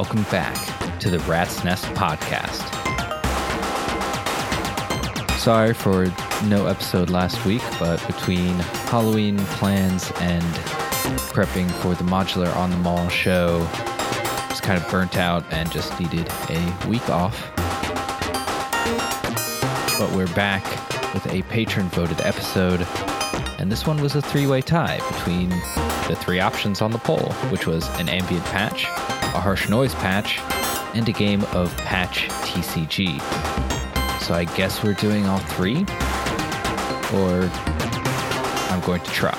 Welcome back to the Rat's Nest podcast. Sorry for no episode last week, but between Halloween plans and prepping for the Modular on the Mall show, I was kind of burnt out and just needed a week off. But we're back with a patron voted episode, and this one was a three way tie between the three options on the poll, which was an ambient patch, a harsh noise patch, and a game of patch TCG. So I guess we're doing all three, or I'm going to try.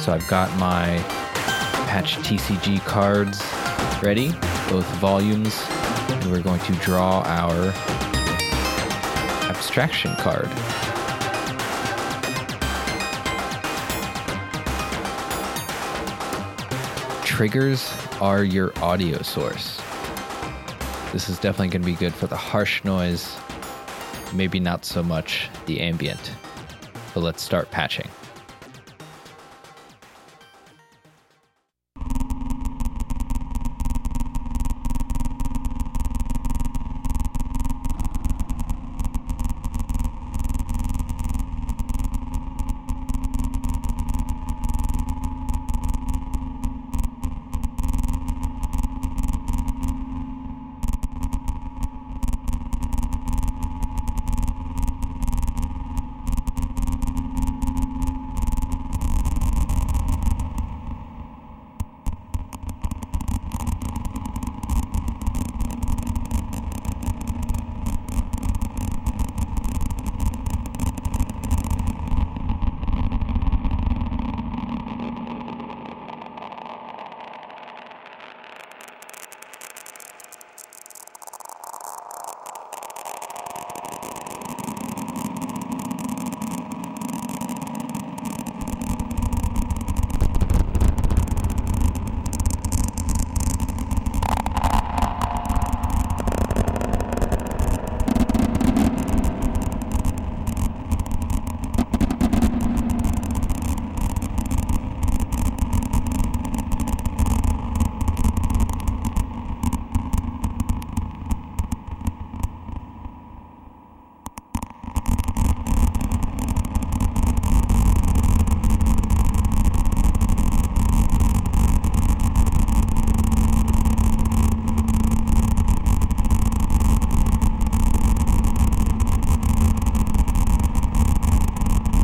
So I've got my patch TCG cards ready, both volumes, and we're going to draw our abstraction card. Triggers are your audio source. This is definitely going to be good for the harsh noise, maybe not so much the ambient. But let's start patching.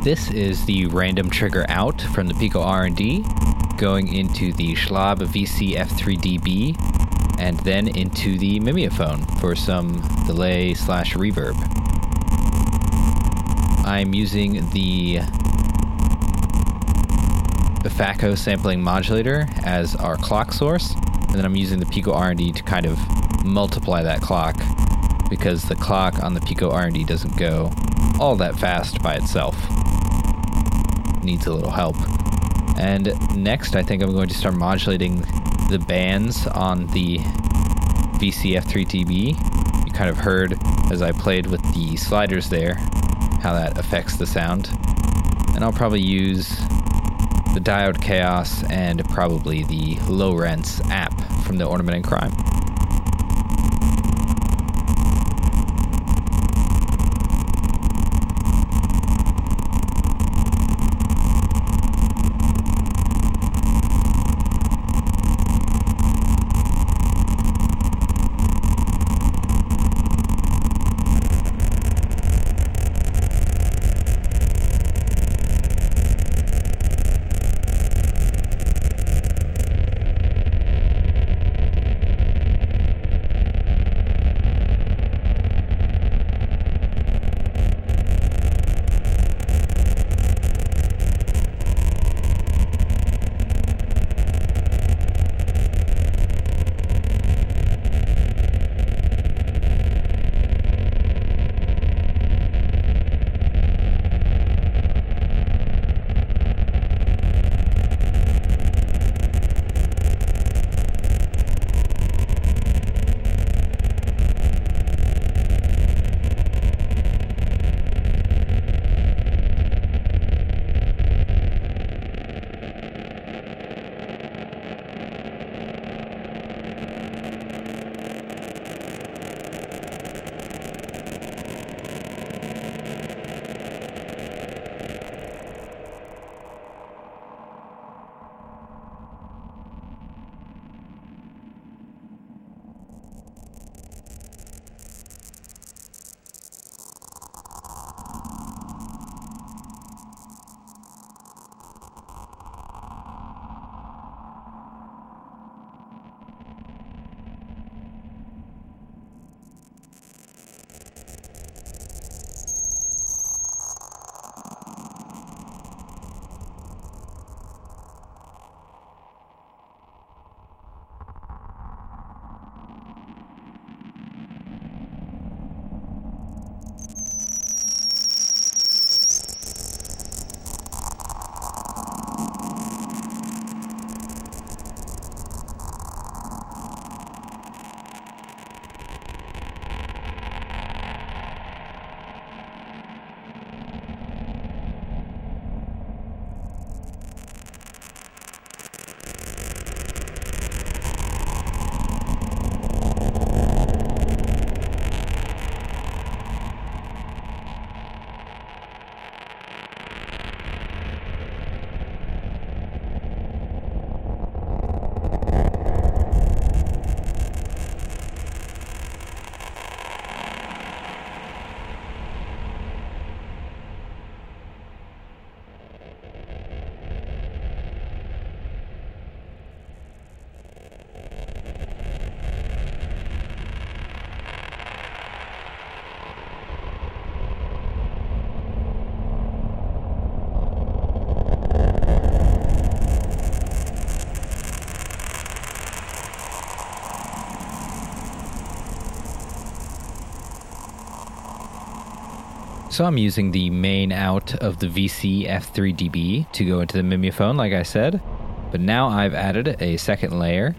This is the random trigger out from the Pico RND, going into the Zlob VC F3DB, and then into the Mimeophon for some delay slash reverb. I'm using the Befaco sampling modulator as our clock source, and then I'm using the Pico RND to kind of multiply that clock because the clock on the Pico RND doesn't go all that fast by itself needs a little help. And next, I think I'm going to start modulating the bands on the VCF3DB. You kind of heard as I played with the sliders there how that affects the sound. And I'll probably use the Diode Chaos and probably the Lorenz app from the Ornament and Crime. So I'm using the main out of the VC F3DB to go into the Mimeophon, like I said. But now I've added a second layer,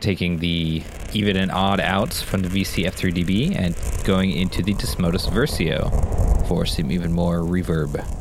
taking the even and odd outs from the VC F3DB and going into the Desmodus Versio for some even more reverb.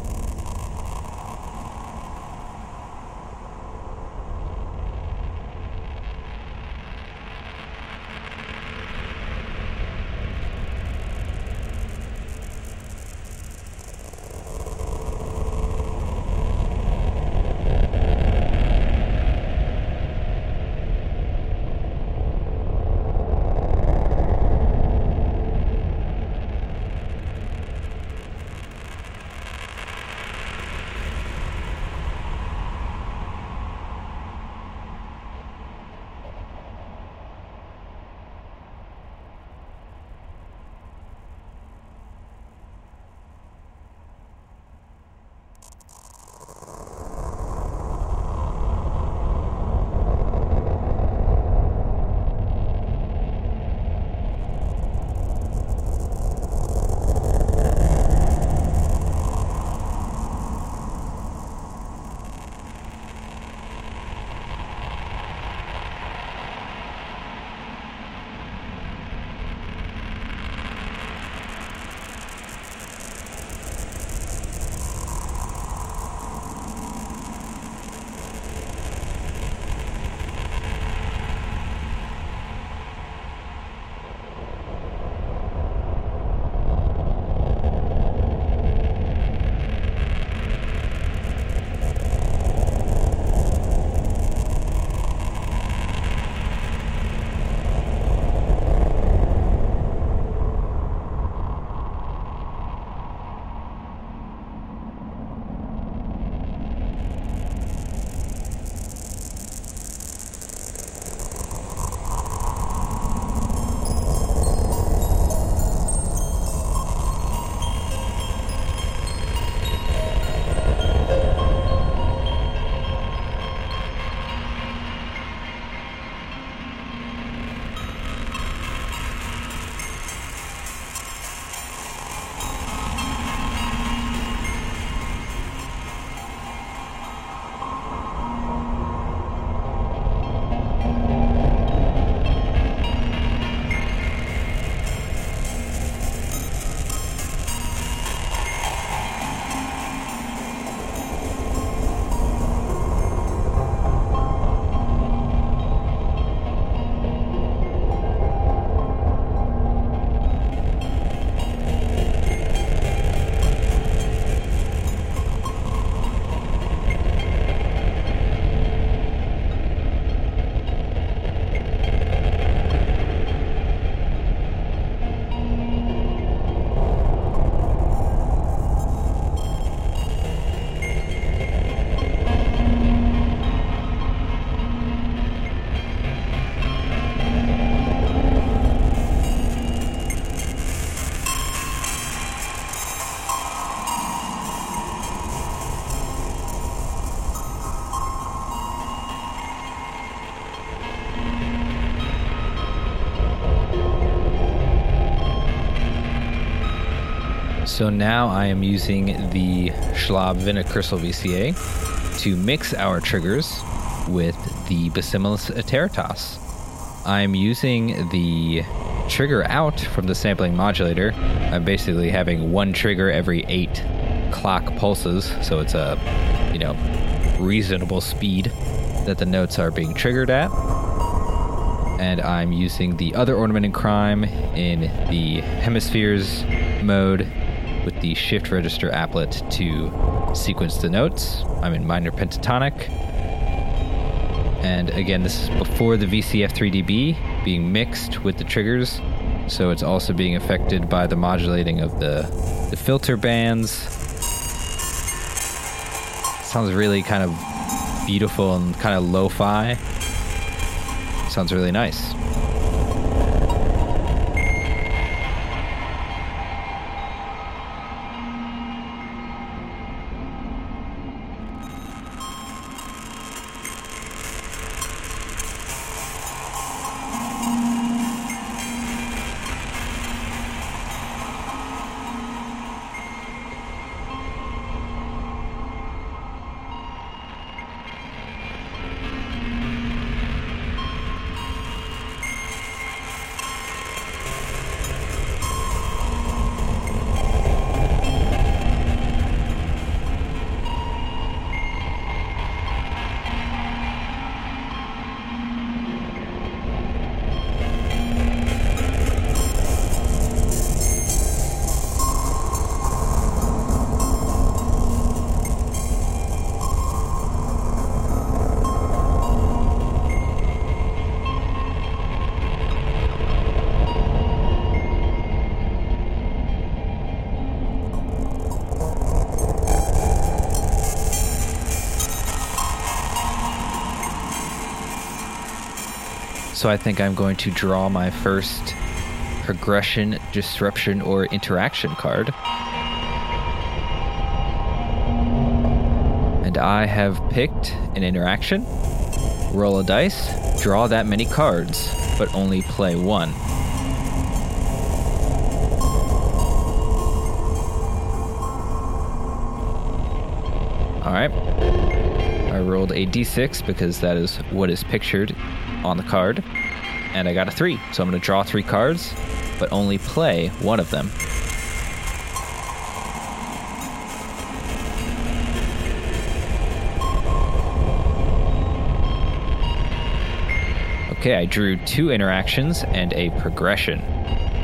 So now I am using the Zlob Vinacrystal VCA to mix our triggers with the Basimilus Iteritas. I'm using the trigger out from the sampling modulator. I'm basically having one trigger every eight clock pulses, so it's a, you know, reasonable speed that the notes are being triggered at. And I'm using the other ornament and crime in the hemispheres mode with the shift register applet to sequence the notes. I'm in minor pentatonic. And again, this is before the VCF3DB being mixed with the triggers. So it's also being affected by the modulating of the, the filter bands. Sounds really kind of beautiful and kind of lo fi. Sounds really nice. So I think I'm going to draw my first progression, disruption, or interaction card. And I have picked an interaction. Roll a dice, draw that many cards, but only play one. A d6 because that is what is pictured on the card. And I got a 3. So I'm going to draw 3 cards, but only play one of them. Okay, I drew two interactions and a progression.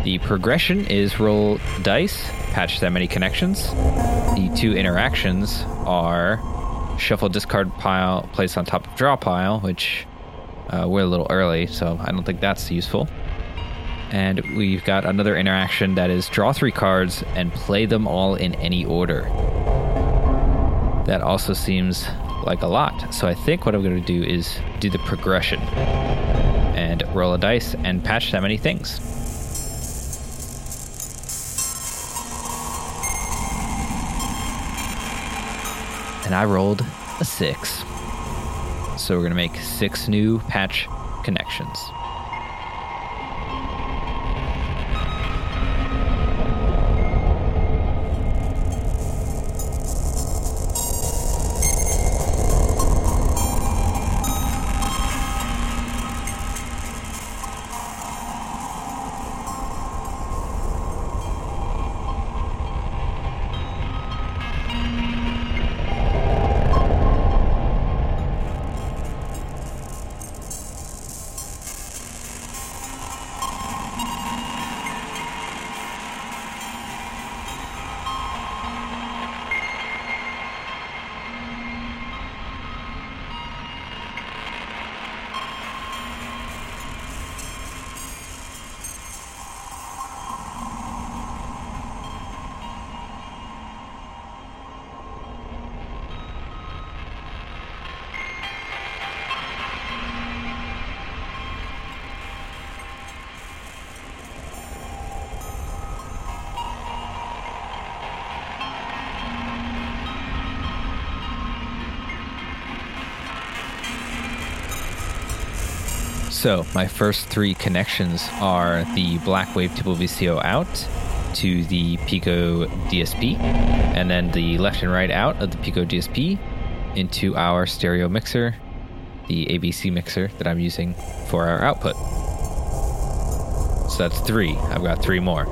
The progression is roll dice, patch that many connections. The two interactions are shuffle discard pile, place on top of draw pile, which uh, we're a little early, so I don't think that's useful. And we've got another interaction that is draw three cards and play them all in any order. That also seems like a lot. So I think what I'm going to do is do the progression and roll a dice and patch that many things. And I rolled a six. So we're going to make six new patch connections. So my first three connections are the Black Wavetable VCO out to the Pico DSP, and then the left and right out of the Pico DSP into our stereo mixer, the ABC mixer that I'm using for our output. So that's three. I've got three more.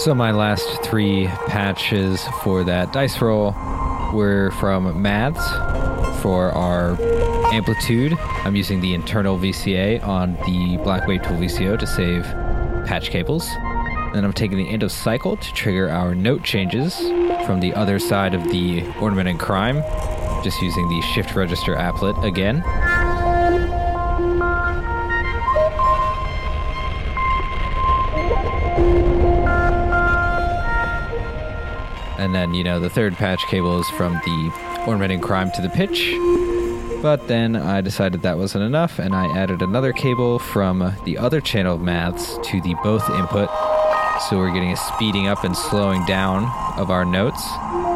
So my last three patches for that dice roll were from Maths for our amplitude. I'm using the internal VCA on the Black Wavetable VCO to save patch cables. Then I'm taking the end of cycle to trigger our note changes from the other side of the ornament and crime, just using the shift register applet again. And then, you know, the third patch cable is from the ornament and crime to the pitch. But then I decided that wasn't enough, and I added another cable from the other channel of maths to the both input. So we're getting a speeding up and slowing down of our notes.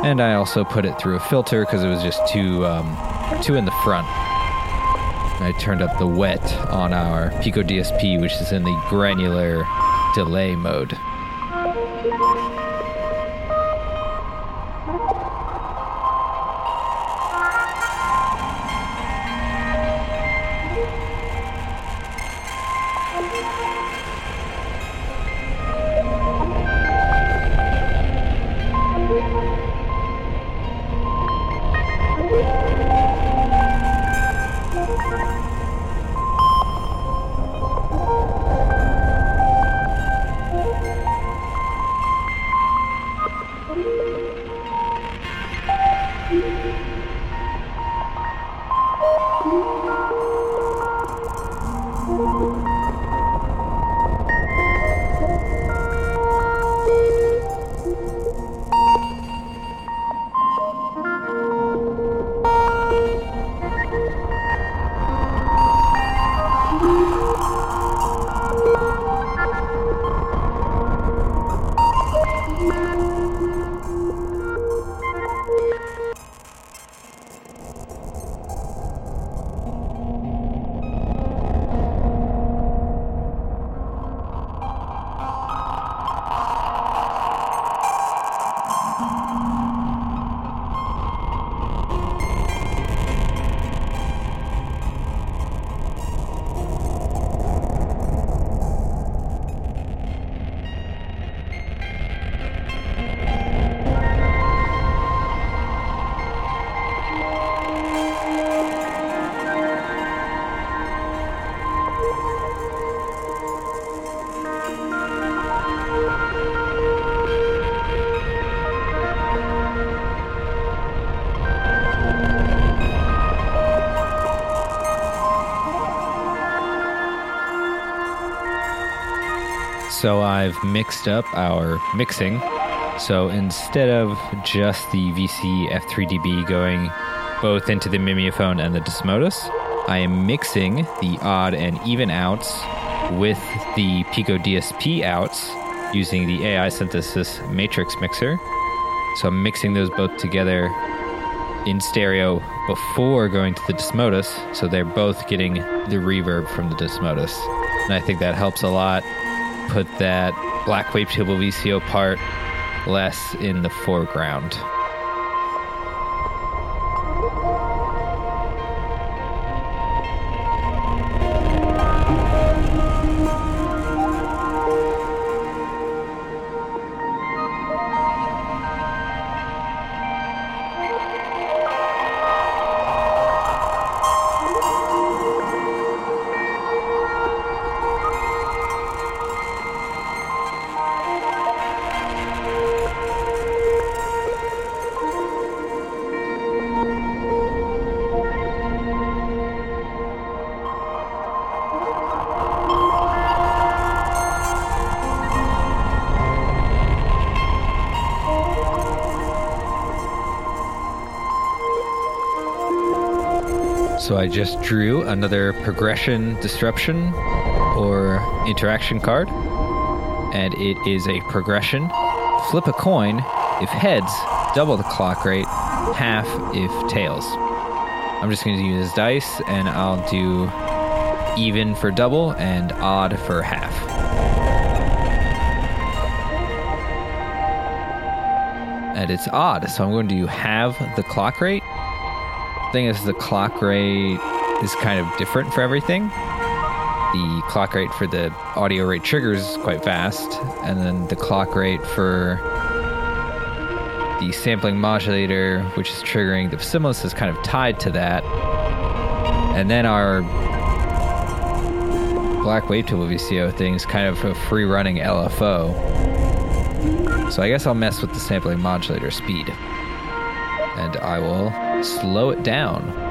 And I also put it through a filter because it was just too um, too in the front. I turned up the wet on our Pico DSP, which is in the granular delay mode. So I've mixed up our mixing. So instead of just the VC F3DB going both into the Mimeophon and the Desmodus, I am mixing the odd and even outs with the Pico DSP outs using the AI synthesis matrix mixer. So I'm mixing those both together in stereo before going to the Desmodus, so they're both getting the reverb from the Desmodus. And I think that helps a lot put that black Wave Table VCO part less in the foreground. just drew another progression disruption or interaction card, and it is a progression. Flip a coin. If heads, double the clock rate, half if tails. I'm just going to use dice, and I'll do even for double and odd for half. And it's odd, so I'm going to have the clock rate Thing is, the clock rate is kind of different for everything. The clock rate for the audio rate triggers quite fast, and then the clock rate for the sampling modulator, which is triggering the stimulus, is kind of tied to that. And then our Black Wavetable VCO thing is kind of a free running LFO. So I guess I'll mess with the sampling modulator speed. And I will slow it down.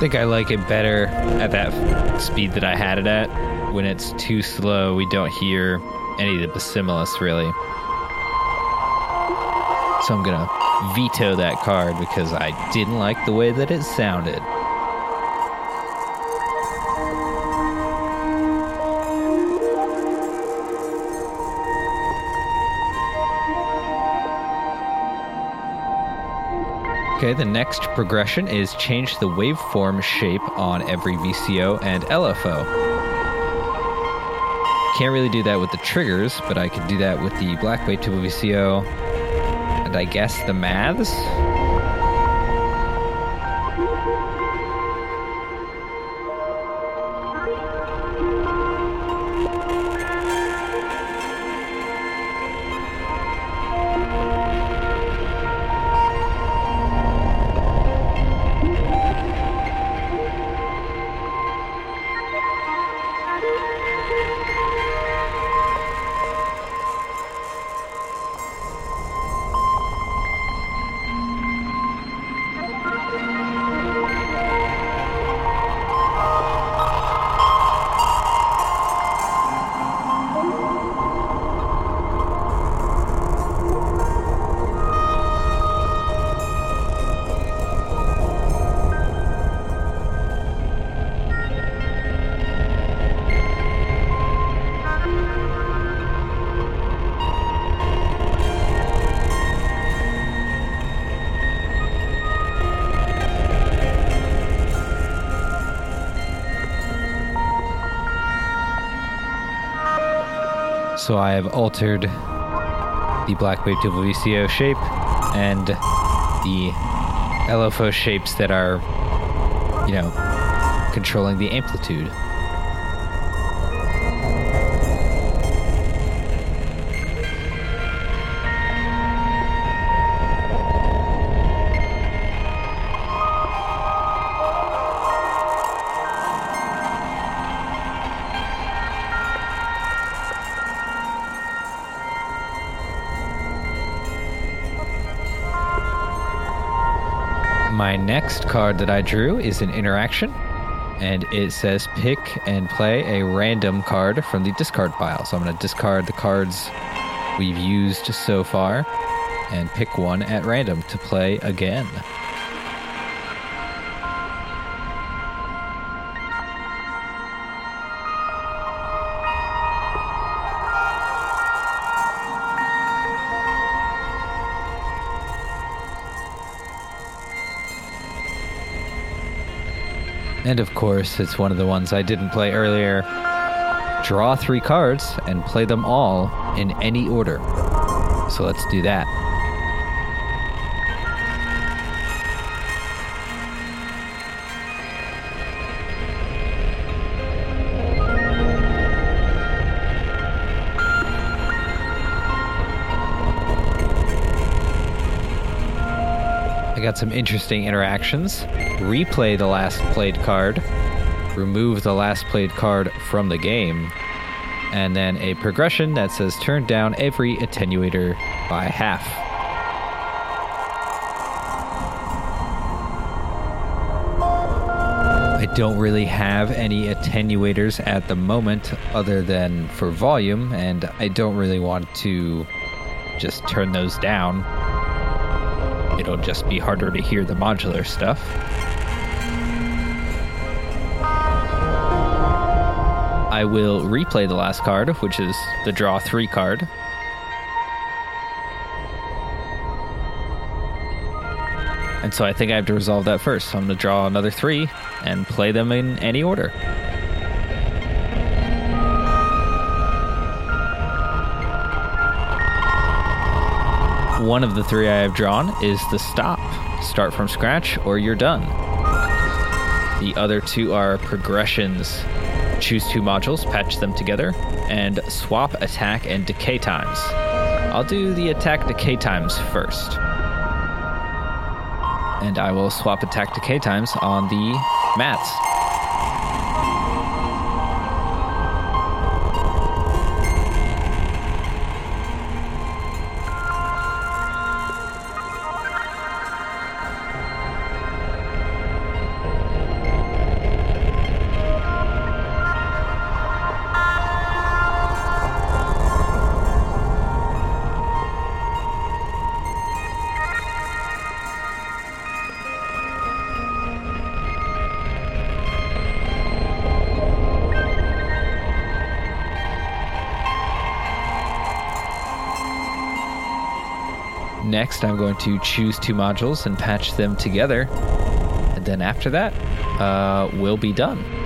Think I like it better at that speed that I had it at. When it's too slow, we don't hear any of the stimulus really. So I'm gonna veto that card because I didn't like the way that it sounded. Okay, the next progression is change the waveform shape on every VCO and LFO. Can't really do that with the triggers, but I could do that with the Black Wavetable VCO and I guess the maths. So I have altered the Black Wave Wavetable VCO shape and the LFO shapes that are, you know, controlling the amplitude. My next card that I drew is an interaction, and it says pick and play a random card from the discard pile. So I'm going to discard the cards we've used so far and pick one at random to play again. And of course, it's one of the ones I didn't play earlier. Draw three cards and play them all in any order. So let's do that. Got some interesting interactions. Replay the last played card, remove the last played card from the game, and then a progression that says turn down every attenuator by half. I don't really have any attenuators at the moment other than for volume, and I don't really want to just turn those down. It'll just be harder to hear the modular stuff. I will replay the last card, which is the draw three card. And so I think I have to resolve that first. So I'm going to draw another three and play them in any order. One of the three I have drawn is the stop. Start from scratch or you're done. The other two are progressions. Choose two modules, patch them together, and swap attack and decay times. I'll do the attack decay times first. And I will swap attack decay times on the Maths. Next, I'm going to choose two modules and patch them together. And then after that, uh, we'll be done.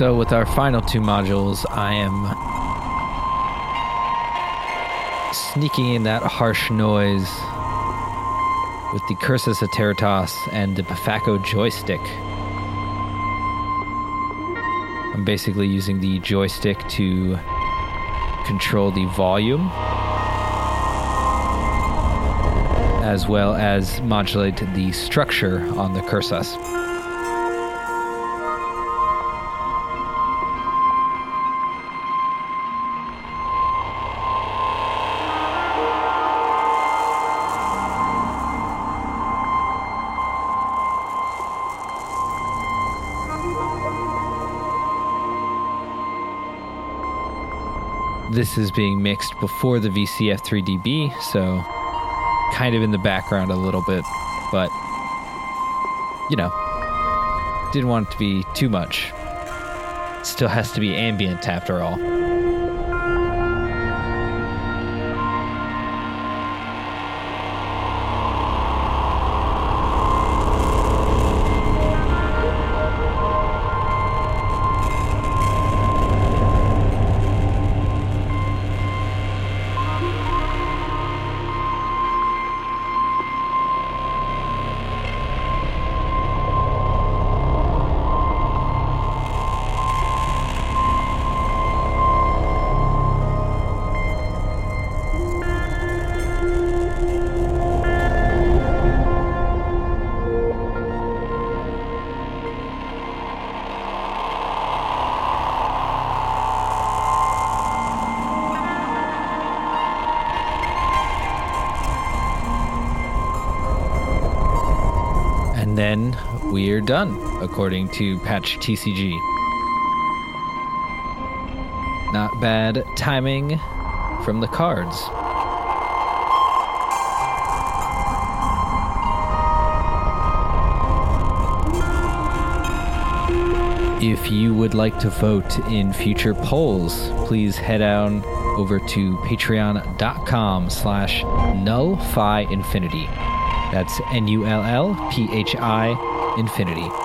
So, with our final two modules, I am sneaking in that harsh noise with the Cursus Iteritas and the Befaco joystick. I'm basically using the joystick to control the volume as well as modulate the structure on the Cursus. This is being mixed before the VCF 3DB, so kind of in the background a little bit, but you know, didn't want it to be too much. Still has to be ambient after all. According to Patch TCG. Not bad timing from the cards. If you would like to vote in future polls, please head on over to patreon.com slash nullphi-infinity. That's N-U-L-L-P-H-I infinity.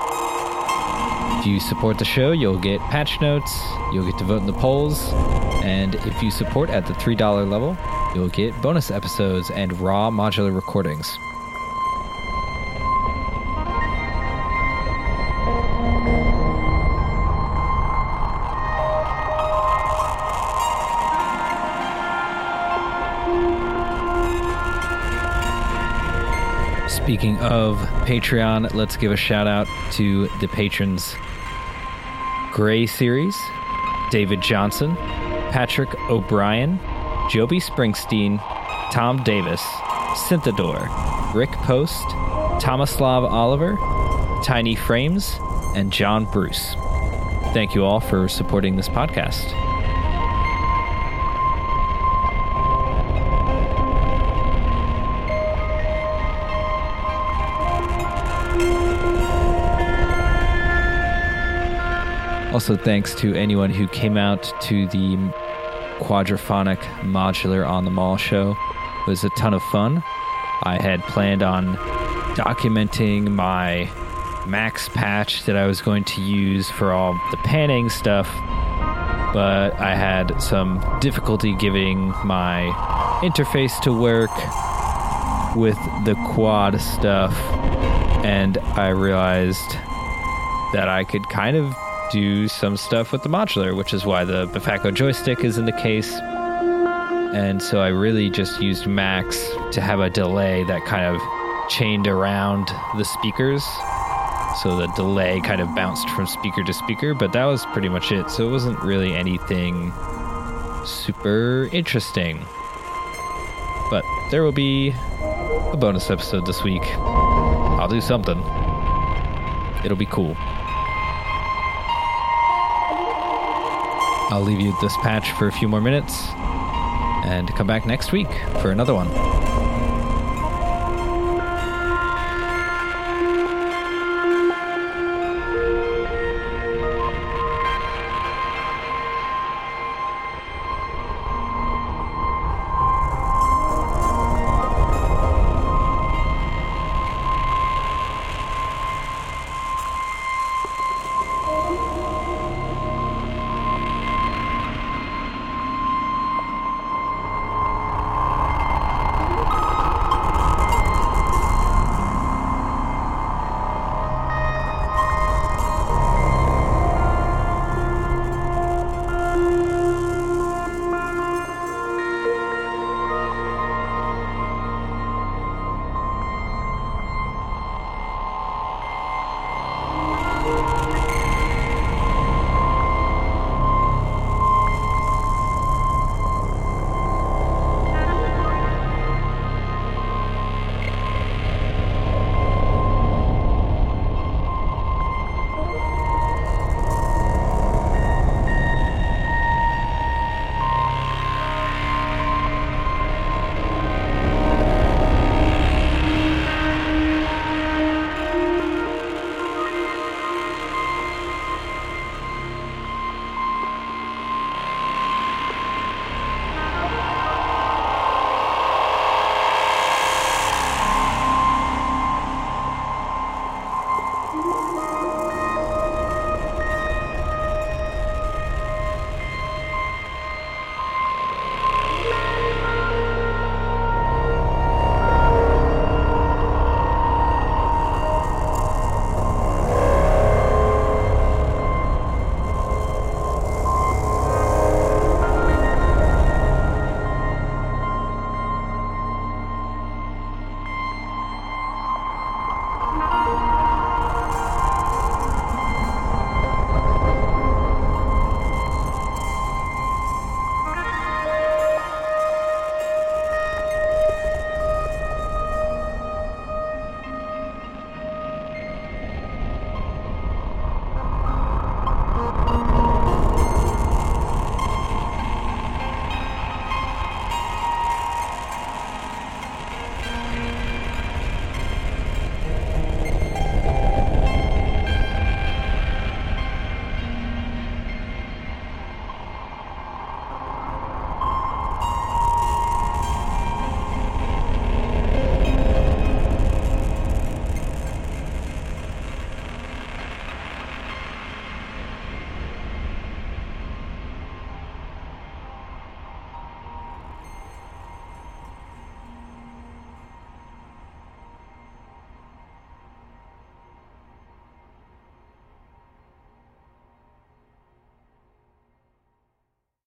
If you support the show, you'll get patch notes, you'll get to vote in the polls, and if you support at the $3 level, you'll get bonus episodes and raw modular recordings. Speaking of Patreon, let's give a shout out to the patrons Gray Series, David Johnson, Patrick O'Brien, Joby Springsteen, Tom Davis, Synthador, Rick Post, Tomislav Oliver, Tiny Frames, and John Bruce. Thank you all for supporting this podcast. Also, thanks to anyone who came out to the quadraphonic modular on the mall show. It was a ton of fun. I had planned on documenting my max patch that I was going to use for all the panning stuff, but I had some difficulty giving my interface to work with the quad stuff, and I realized that I could kind of do some stuff with the modular, which is why the Befaco joystick is in the case. And so I really just used Max to have a delay that kind of chained around the speakers. So the delay kind of bounced from speaker to speaker, but that was pretty much it. So it wasn't really anything super interesting. But there will be a bonus episode this week. I'll do something. It'll be cool. I'll leave you this patch for a few more minutes and come back next week for another one.